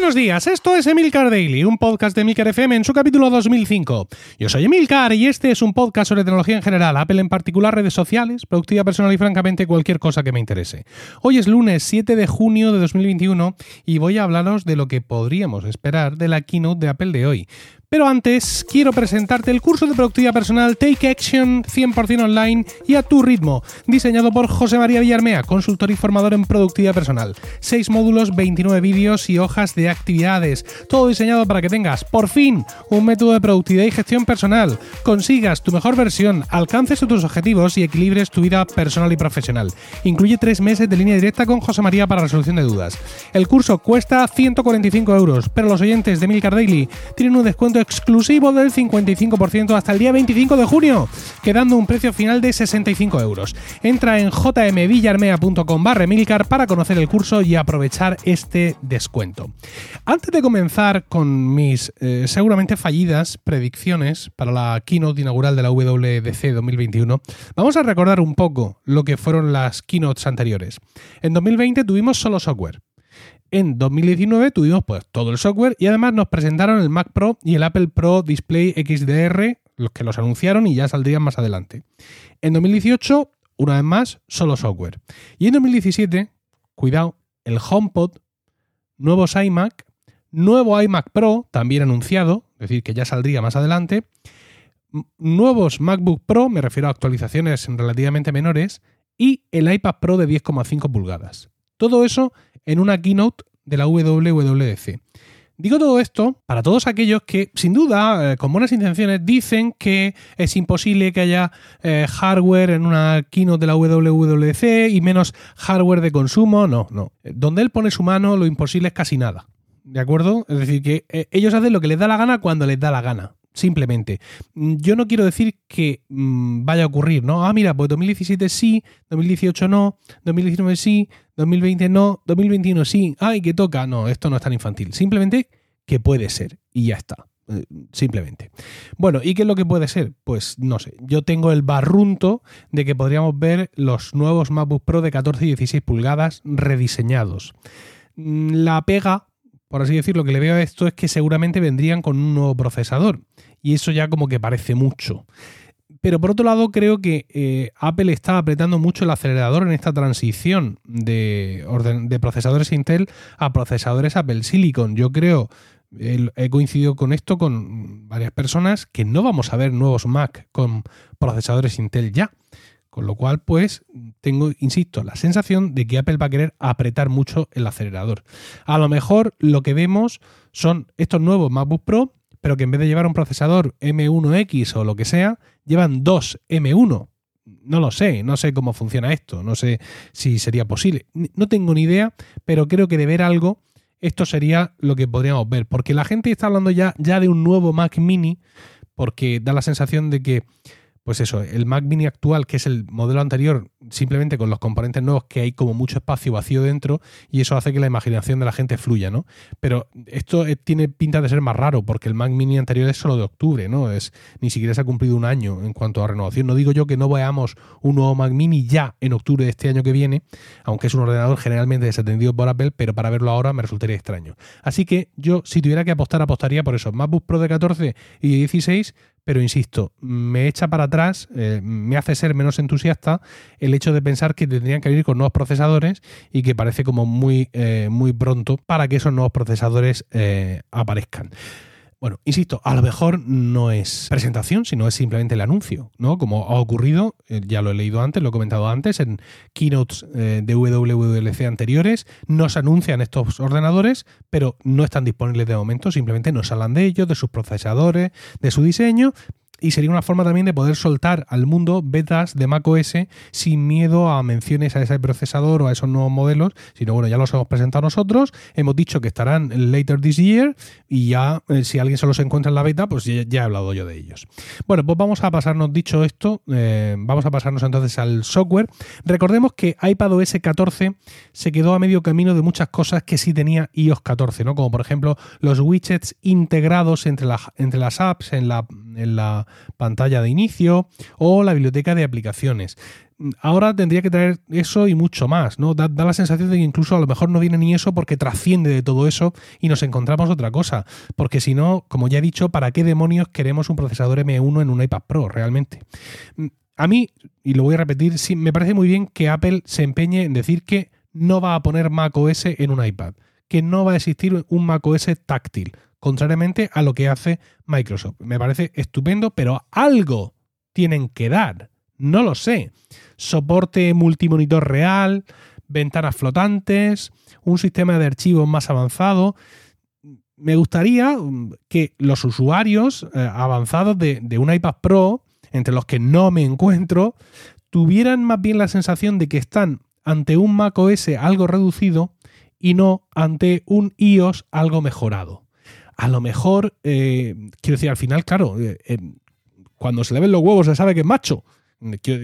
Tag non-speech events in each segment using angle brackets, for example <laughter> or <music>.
Buenos días, esto es Emilcar Daily, un podcast de Emilcar FM en su capítulo 2005. Yo soy Emilcar y este es un podcast sobre tecnología en general, Apple en particular, redes sociales, productividad personal y francamente cualquier cosa que me interese. Hoy es lunes 7 de junio de 2021 y voy a hablaros de lo que podríamos esperar de la keynote de Apple de hoy. Pero antes, quiero presentarte el curso de productividad personal Take Action 100% online y a tu ritmo, diseñado por José María Villarmea, consultor y formador en productividad personal. 6 módulos, 29 vídeos y hojas de actividades. Todo diseñado para que tengas, por fin, un método de productividad y gestión personal. Consigas tu mejor versión, alcances tus objetivos y equilibres tu vida personal y profesional. Incluye 3 meses de línea directa con José María para resolución de dudas. El curso cuesta 145 euros, pero los oyentes de Milcar Daily tienen un descuento exclusivo del 55% hasta el día 25 de junio, quedando un precio final de 65 euros. Entra en jmvillarmea.com barra Milcar para conocer el curso y aprovechar este descuento. Antes de comenzar con mis eh, seguramente fallidas predicciones para la keynote inaugural de la WWDC 2021, vamos a recordar un poco lo que fueron las keynotes anteriores. En 2020 tuvimos solo software. En 2019 tuvimos pues todo el software y además nos presentaron el Mac Pro y el Apple Pro Display XDR, los que los anunciaron y ya saldrían más adelante. En 2018, una vez más, solo software. Y en 2017, cuidado, el HomePod, nuevos iMac, nuevo iMac Pro, también anunciado, es decir, que ya saldría más adelante, nuevos MacBook Pro, me refiero a actualizaciones relativamente menores, y el iPad Pro de 10,5 pulgadas. Todo eso en una keynote de la WWDC. Digo todo esto para todos aquellos que, sin duda, eh, con buenas intenciones, dicen que es imposible que haya eh, hardware en una keynote de la WWDC y menos hardware de consumo. No, no. Donde él pone su mano, lo imposible es casi nada. ¿De acuerdo? Es decir, que eh, ellos hacen lo que les da la gana cuando les da la gana simplemente. Mm, yo no quiero decir que mm, vaya a ocurrir, ¿no? Ah, mira, pues 2017 sí, 2018 no, 2019 sí, 2020 no, 2021 sí. Ay, que toca. No, esto no es tan infantil. Simplemente que puede ser y ya está. Eh, simplemente. Bueno, ¿y qué es lo que puede ser? Pues no sé. Yo tengo el barrunto de que podríamos ver los nuevos MacBook Pro de 14 y 16 pulgadas rediseñados. Mm, la pega por así decirlo, que le veo a esto es que seguramente vendrían con un nuevo procesador. Y eso ya como que parece mucho. Pero por otro lado, creo que eh, Apple está apretando mucho el acelerador en esta transición de, de procesadores Intel a procesadores Apple Silicon. Yo creo, he coincidido con esto con varias personas, que no vamos a ver nuevos Mac con procesadores Intel ya. Con lo cual, pues, tengo, insisto, la sensación de que Apple va a querer apretar mucho el acelerador. A lo mejor lo que vemos son estos nuevos MacBook Pro, pero que en vez de llevar un procesador M1X o lo que sea, llevan dos M1. No lo sé, no sé cómo funciona esto, no sé si sería posible. No tengo ni idea, pero creo que de ver algo, esto sería lo que podríamos ver. Porque la gente está hablando ya, ya de un nuevo Mac mini, porque da la sensación de que pues eso, el Mac Mini actual, que es el modelo anterior, simplemente con los componentes nuevos, que hay como mucho espacio vacío dentro, y eso hace que la imaginación de la gente fluya, ¿no? Pero esto eh, tiene pinta de ser más raro, porque el Mac Mini anterior es solo de octubre, ¿no? Es, ni siquiera se ha cumplido un año en cuanto a renovación. No digo yo que no veamos un nuevo Mac Mini ya en octubre de este año que viene, aunque es un ordenador generalmente desatendido por Apple, pero para verlo ahora me resultaría extraño. Así que yo, si tuviera que apostar, apostaría por eso. MacBook Pro de 14 y de 16 pero insisto, me echa para atrás, eh, me hace ser menos entusiasta el hecho de pensar que tendrían que venir con nuevos procesadores y que parece como muy, eh, muy pronto para que esos nuevos procesadores eh, aparezcan. Bueno, insisto, a lo mejor no es presentación, sino es simplemente el anuncio, ¿no? Como ha ocurrido, eh, ya lo he leído antes, lo he comentado antes, en keynotes eh, de WWDC anteriores, nos anuncian estos ordenadores, pero no están disponibles de momento, simplemente nos hablan de ellos, de sus procesadores, de su diseño, y sería una forma también de poder soltar al mundo betas de macOS sin miedo a menciones a ese procesador o a esos nuevos modelos, sino bueno, ya los hemos presentado nosotros, hemos dicho que estarán later this year y ya eh, si alguien se los encuentra en la beta, pues ya, he hablado yo de ellos. Bueno, pues vamos a pasarnos, dicho esto, eh, vamos a pasarnos entonces al software. Recordemos que iPadOS 14 se quedó a medio camino de muchas cosas que sí tenía iOS 14, ¿no? Como por ejemplo los widgets integrados entre, entre las apps en la, en la pantalla de inicio o la biblioteca de aplicaciones. Ahora tendría que traer eso y mucho más, ¿no? Da, la sensación de que incluso a lo mejor no viene ni eso porque trasciende de todo eso y nos encontramos otra cosa. Porque si no, como ya he dicho, ¿para qué demonios queremos un procesador M1 en un iPad Pro realmente? A mí, y lo voy a repetir, sí, me parece muy bien que Apple se empeñe en decir que no va a poner macOS en un iPad, que no va a existir un macOS táctil, contrariamente a lo que hace Microsoft. Me parece estupendo, pero algo tienen que dar. No lo sé. Soporte multimonitor real, ventanas flotantes, un sistema de archivos más avanzado. Me gustaría que los usuarios eh, avanzados de, de un iPad Pro entre los que no me encuentro, tuvieran más bien la sensación de que están ante un macOS algo reducido y no ante un iOS algo mejorado. A lo mejor, eh, quiero decir, al final, claro, eh, cuando se le ven los huevos se sabe que es macho.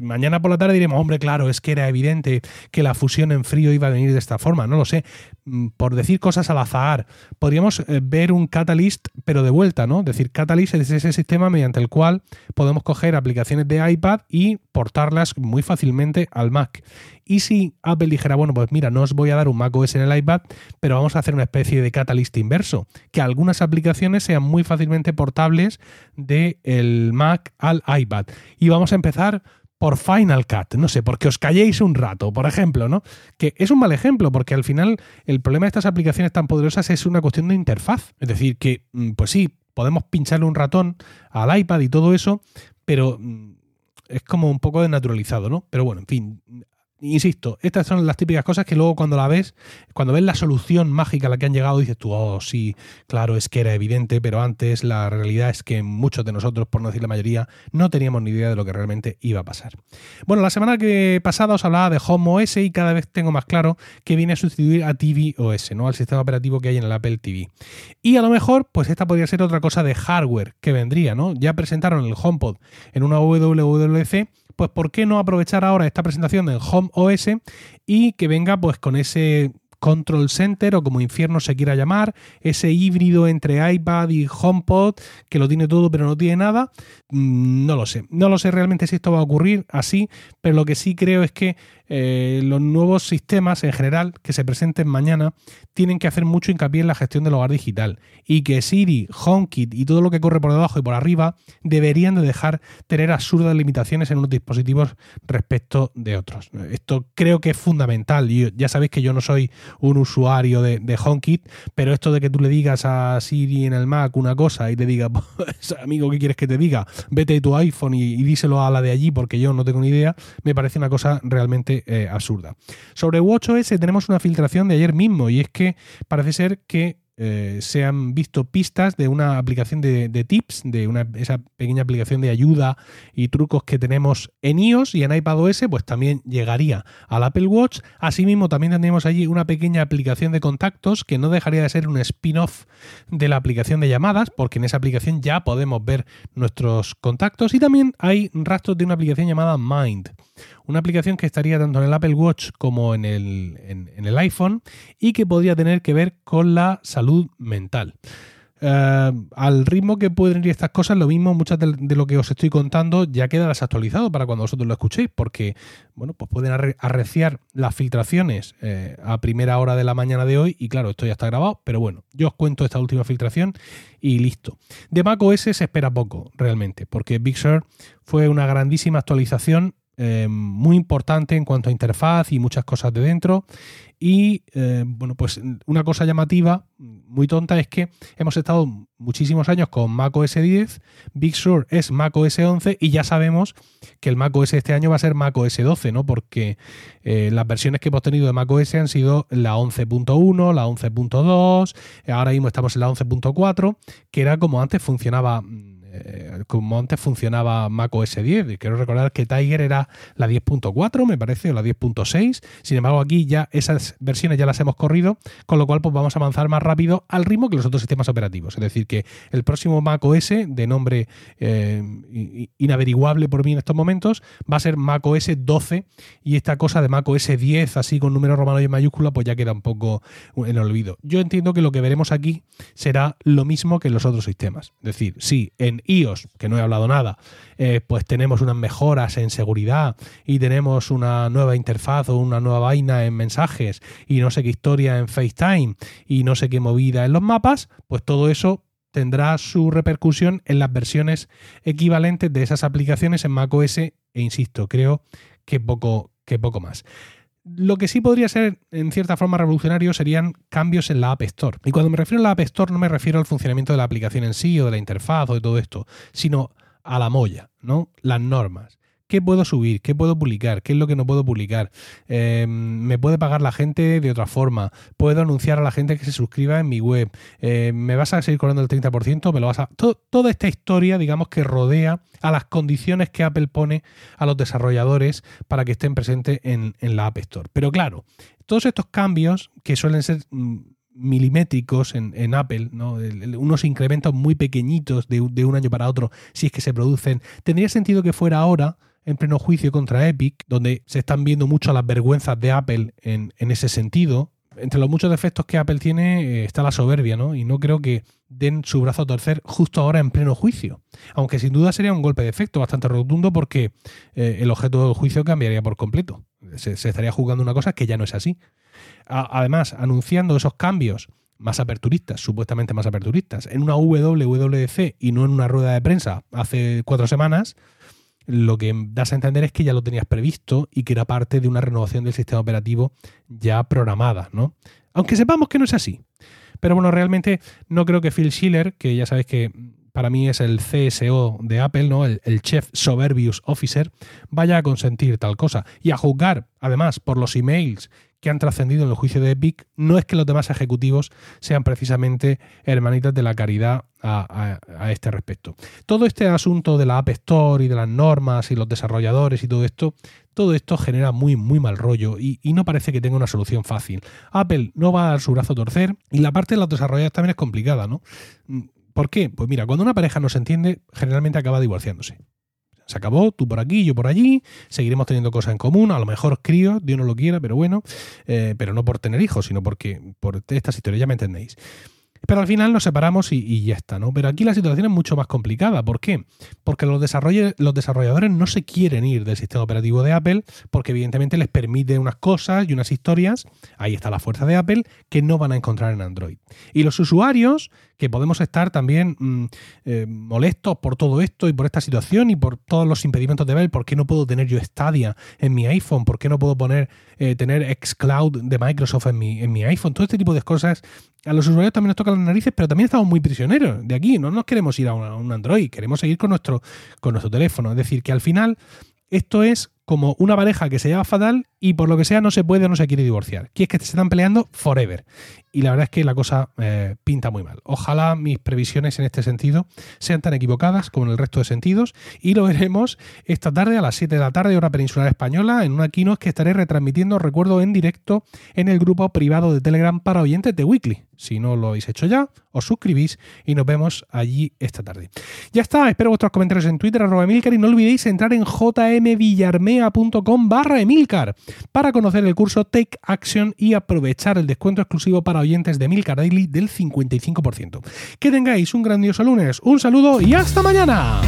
Mañana por la tarde diremos, hombre, claro, es que era evidente que la fusión en frío iba a venir de esta forma, no lo sé. Mm, por decir cosas al azar, podríamos eh, ver un Catalyst, pero de vuelta, ¿no? Es decir, Catalyst es ese sistema mediante el cual podemos coger aplicaciones de iPad y portarlas muy fácilmente al Mac. Y si Apple dijera, bueno, pues mira, no os voy a dar un Mac OS en el iPad, pero vamos a hacer una especie de catalyst inverso, que algunas aplicaciones sean muy fácilmente portables del Mac al iPad. Y vamos a empezar por Final Cut, no sé, porque os calléis un rato, por ejemplo, ¿no? Que es un mal ejemplo, porque al final el problema de estas aplicaciones tan poderosas es una cuestión de interfaz. Es decir, que, mm, pues sí, podemos pincharle un ratón al iPad y todo eso, pero mm, es como un poco desnaturalizado, ¿no? Pero bueno, en fin, Insisto, estas son las típicas cosas que luego cuando la ves, cuando ves la solución mágica a la que han llegado, dices tú, oh, sí, claro, es que era evidente, pero antes la realidad es que muchos de nosotros, por no decir la mayoría, no teníamos ni idea de lo que realmente iba a pasar. Bueno, la semana que pasada os hablaba de Home OS y cada vez tengo más claro que viene a sustituir a TV OS, ¿no? Al sistema operativo que hay en el Apple TV. Y a lo mejor, pues esta podría ser otra cosa de hardware que vendría, ¿no? Ya presentaron el HomePod en una WWDC pues ¿por qué no aprovechar ahora esta presentación del Home OS y que venga pues con ese Control Center o como infierno se quiera llamar, ese híbrido entre iPad y HomePod que lo tiene todo pero no tiene nada, mm, no lo sé. No lo sé realmente si esto va a ocurrir así, pero lo que sí creo es que eh, los nuevos sistemas en general que se presenten mañana tienen que hacer mucho hincapié en la gestión del hogar digital y que Siri, HomeKit y todo lo que corre por debajo y por arriba deberían de dejar tener absurdas limitaciones en unos dispositivos respecto de otros. Esto creo que es fundamental y ya sabéis que yo no soy un usuario de, de HomeKit, pero esto de que tú le digas a Siri en el Mac una cosa y te diga, <laughs> pues, amigo, ¿qué quieres que te diga? Vete a tu iPhone y, díselo a la de allí porque yo no tengo ni idea, me parece una cosa realmente eh, absurda. Sobre WatchOS tenemos una filtración de ayer mismo y es que parece ser que eh, se han visto pistas de una aplicación de, tips, de una, esa pequeña aplicación de ayuda y trucos que tenemos en iOS y en iPadOS, pues también llegaría al Apple Watch. Asimismo, también tendríamos allí una pequeña aplicación de contactos que no dejaría de ser un spin-off de la aplicación de llamadas, porque en esa aplicación ya podemos ver nuestros contactos y también hay rastros de una aplicación llamada Mind una aplicación que estaría tanto en el Apple Watch como en el, en, el iPhone y que podría tener que ver con la salud mental. Eh, al ritmo que pueden ir estas cosas, lo mismo, muchas de, lo que os estoy contando ya queda desactualizado para cuando vosotros lo escuchéis, porque bueno, pues pueden arreciar las filtraciones eh, a primera hora de la mañana de hoy, y claro, esto ya está grabado, pero bueno, yo os cuento esta última filtración y listo. De macOS se espera poco, realmente, porque Big Sur fue una grandísima actualización eh, muy importante en cuanto a interfaz y muchas cosas de dentro. Y eh, bueno, pues una cosa llamativa, muy tonta, es que hemos estado muchísimos años con macOS 10, Big Sur es macOS 11 y ya sabemos que el macOS este año va a ser macOS 12, ¿no? Porque eh, las versiones que hemos tenido de macOS han sido la 11.1, la 11.2, ahora mismo estamos en la 11.4, que era como antes funcionaba eh, como antes funcionaba Mac OS 10. quiero recordar que Tiger era la 10.4, me parece, o la 10.6. Sin embargo, aquí ya esas versiones ya las hemos corrido, con lo cual pues vamos a avanzar más rápido al ritmo que los otros sistemas operativos. Es decir, que el próximo Mac OS, de nombre eh, inaveriguable por mí en estos momentos, va a ser Mac OS 12 y esta cosa de Mac OS 10, así con números romanos y en mayúscula, pues ya queda un poco en olvido. Yo entiendo que lo que veremos aquí será lo mismo que en los otros sistemas. Es decir, sí, en iOS, que no he hablado nada, eh, pues tenemos unas mejoras en seguridad y tenemos una nueva interfaz o una nueva vaina en mensajes y no sé qué historia en FaceTime y no sé qué movida en los mapas, pues todo eso tendrá su repercusión en las versiones equivalentes de esas aplicaciones en macOS e insisto, creo que poco, que poco más. Lo que sí podría ser, en cierta forma, revolucionario serían cambios en la App Store. Y cuando me refiero a la App Store no me refiero al funcionamiento de la aplicación en sí o de la interfaz o de todo esto, sino a la molla, ¿no? Las normas. ¿Qué puedo subir? ¿Qué puedo publicar? ¿Qué es lo que no puedo publicar? Em, ¿Me puede pagar la gente de otra forma? ¿Puedo anunciar a la gente que se suscriba en mi web? Em, ¿Me vas a seguir cobrando el 30%? ¿Me lo vas a...? toda esta historia, digamos, que rodea a las condiciones que Apple pone a los desarrolladores para que estén presentes en, la App Store. Pero claro, todos estos cambios, que suelen ser... Mm, milimétricos en, Apple, ¿no? unos incrementos muy pequeñitos de, de, un año para otro, si es que se producen. Tendría sentido que fuera ahora en pleno juicio contra Epic, donde se están viendo mucho las vergüenzas de Apple en, ese sentido. Entre los muchos defectos que Apple tiene eh, está la soberbia, ¿no? Y no creo que den su brazo a torcer justo ahora en pleno juicio. Aunque sin duda sería un golpe de efecto bastante rotundo porque eh, el objeto del juicio cambiaría por completo. Se, estaría juzgando una cosa que ya no es así. además, anunciando esos cambios más aperturistas, supuestamente más aperturistas, en una WWDC y no en una rueda de prensa hace cuatro semanas, lo que das a entender es que ya lo tenías previsto y que era parte de una renovación del sistema operativo ya programada, ¿no? Aunque sepamos que no es así. Pero bueno, realmente no creo que Phil Schiller, que ya sabes que para mí es el CSO de Apple, ¿no? El, Chef Soberbius Officer, vaya a consentir tal cosa. Y a juzgar, además, por los emails que han trascendido en el juicio de Epic, no es que los demás ejecutivos sean precisamente hermanitas de la caridad a, este respecto. Todo este asunto de la App Store y de las normas y los desarrolladores y todo esto, todo esto genera muy, muy mal rollo y, y, no parece que tenga una solución fácil. Apple no va a dar su brazo a torcer y la parte de los desarrolladores también es complicada, ¿no? ¿Por qué? Pues mira, cuando una pareja no se entiende, generalmente acaba divorciándose. Se acabó, tú por aquí, yo por allí, seguiremos teniendo cosas en común, a lo mejor críos, Dios no lo quiera, pero bueno, eh, pero no por tener hijos, sino porque por estas historias, ya me entendéis. Pero al final nos separamos y, ya está, ¿no? Pero aquí la situación es mucho más complicada. ¿Por qué? Porque los, los desarrolladores no se quieren ir del sistema operativo de Apple porque evidentemente les permite unas cosas y unas historias, ahí está la fuerza de Apple, que no van a encontrar en Android. Y los usuarios, que podemos estar también mm, eh, molestos por todo esto y por esta situación y por todos los impedimentos de Apple, ¿por qué no puedo tener yo Stadia en mi iPhone? ¿Por qué no puedo poner, eh, tener xCloud de Microsoft en mi, en mi iPhone? Todo este tipo de cosas a los usuarios también nos tocan las narices, pero también estamos muy prisioneros de aquí. No nos queremos ir a un Android, queremos seguir con nuestro, con nuestro teléfono. Es decir, que al final esto es como una pareja que se lleva fatal y por lo que sea no se puede o no se quiere divorciar. Que es que se están peleando forever. Y la verdad es que la cosa eh, pinta muy mal. Ojalá mis previsiones en este sentido sean tan equivocadas como en el resto de sentidos. Y lo veremos esta tarde a las 7 de la tarde, hora peninsular española, en una keynote que estaré retransmitiendo, recuerdo, en directo en el grupo privado de Telegram para oyentes de Weekly. Si no lo habéis hecho ya, os suscribís y nos vemos allí esta tarde. Ya está, espero vuestros comentarios en Twitter, arroba Emilcar, y no olvidéis entrar en jmvillarmea.com barra Emilcar para conocer el curso Take Action y aprovechar el descuento exclusivo para oyentes de Milcar Daily del 55%. Que tengáis un grandioso lunes, un saludo y hasta mañana.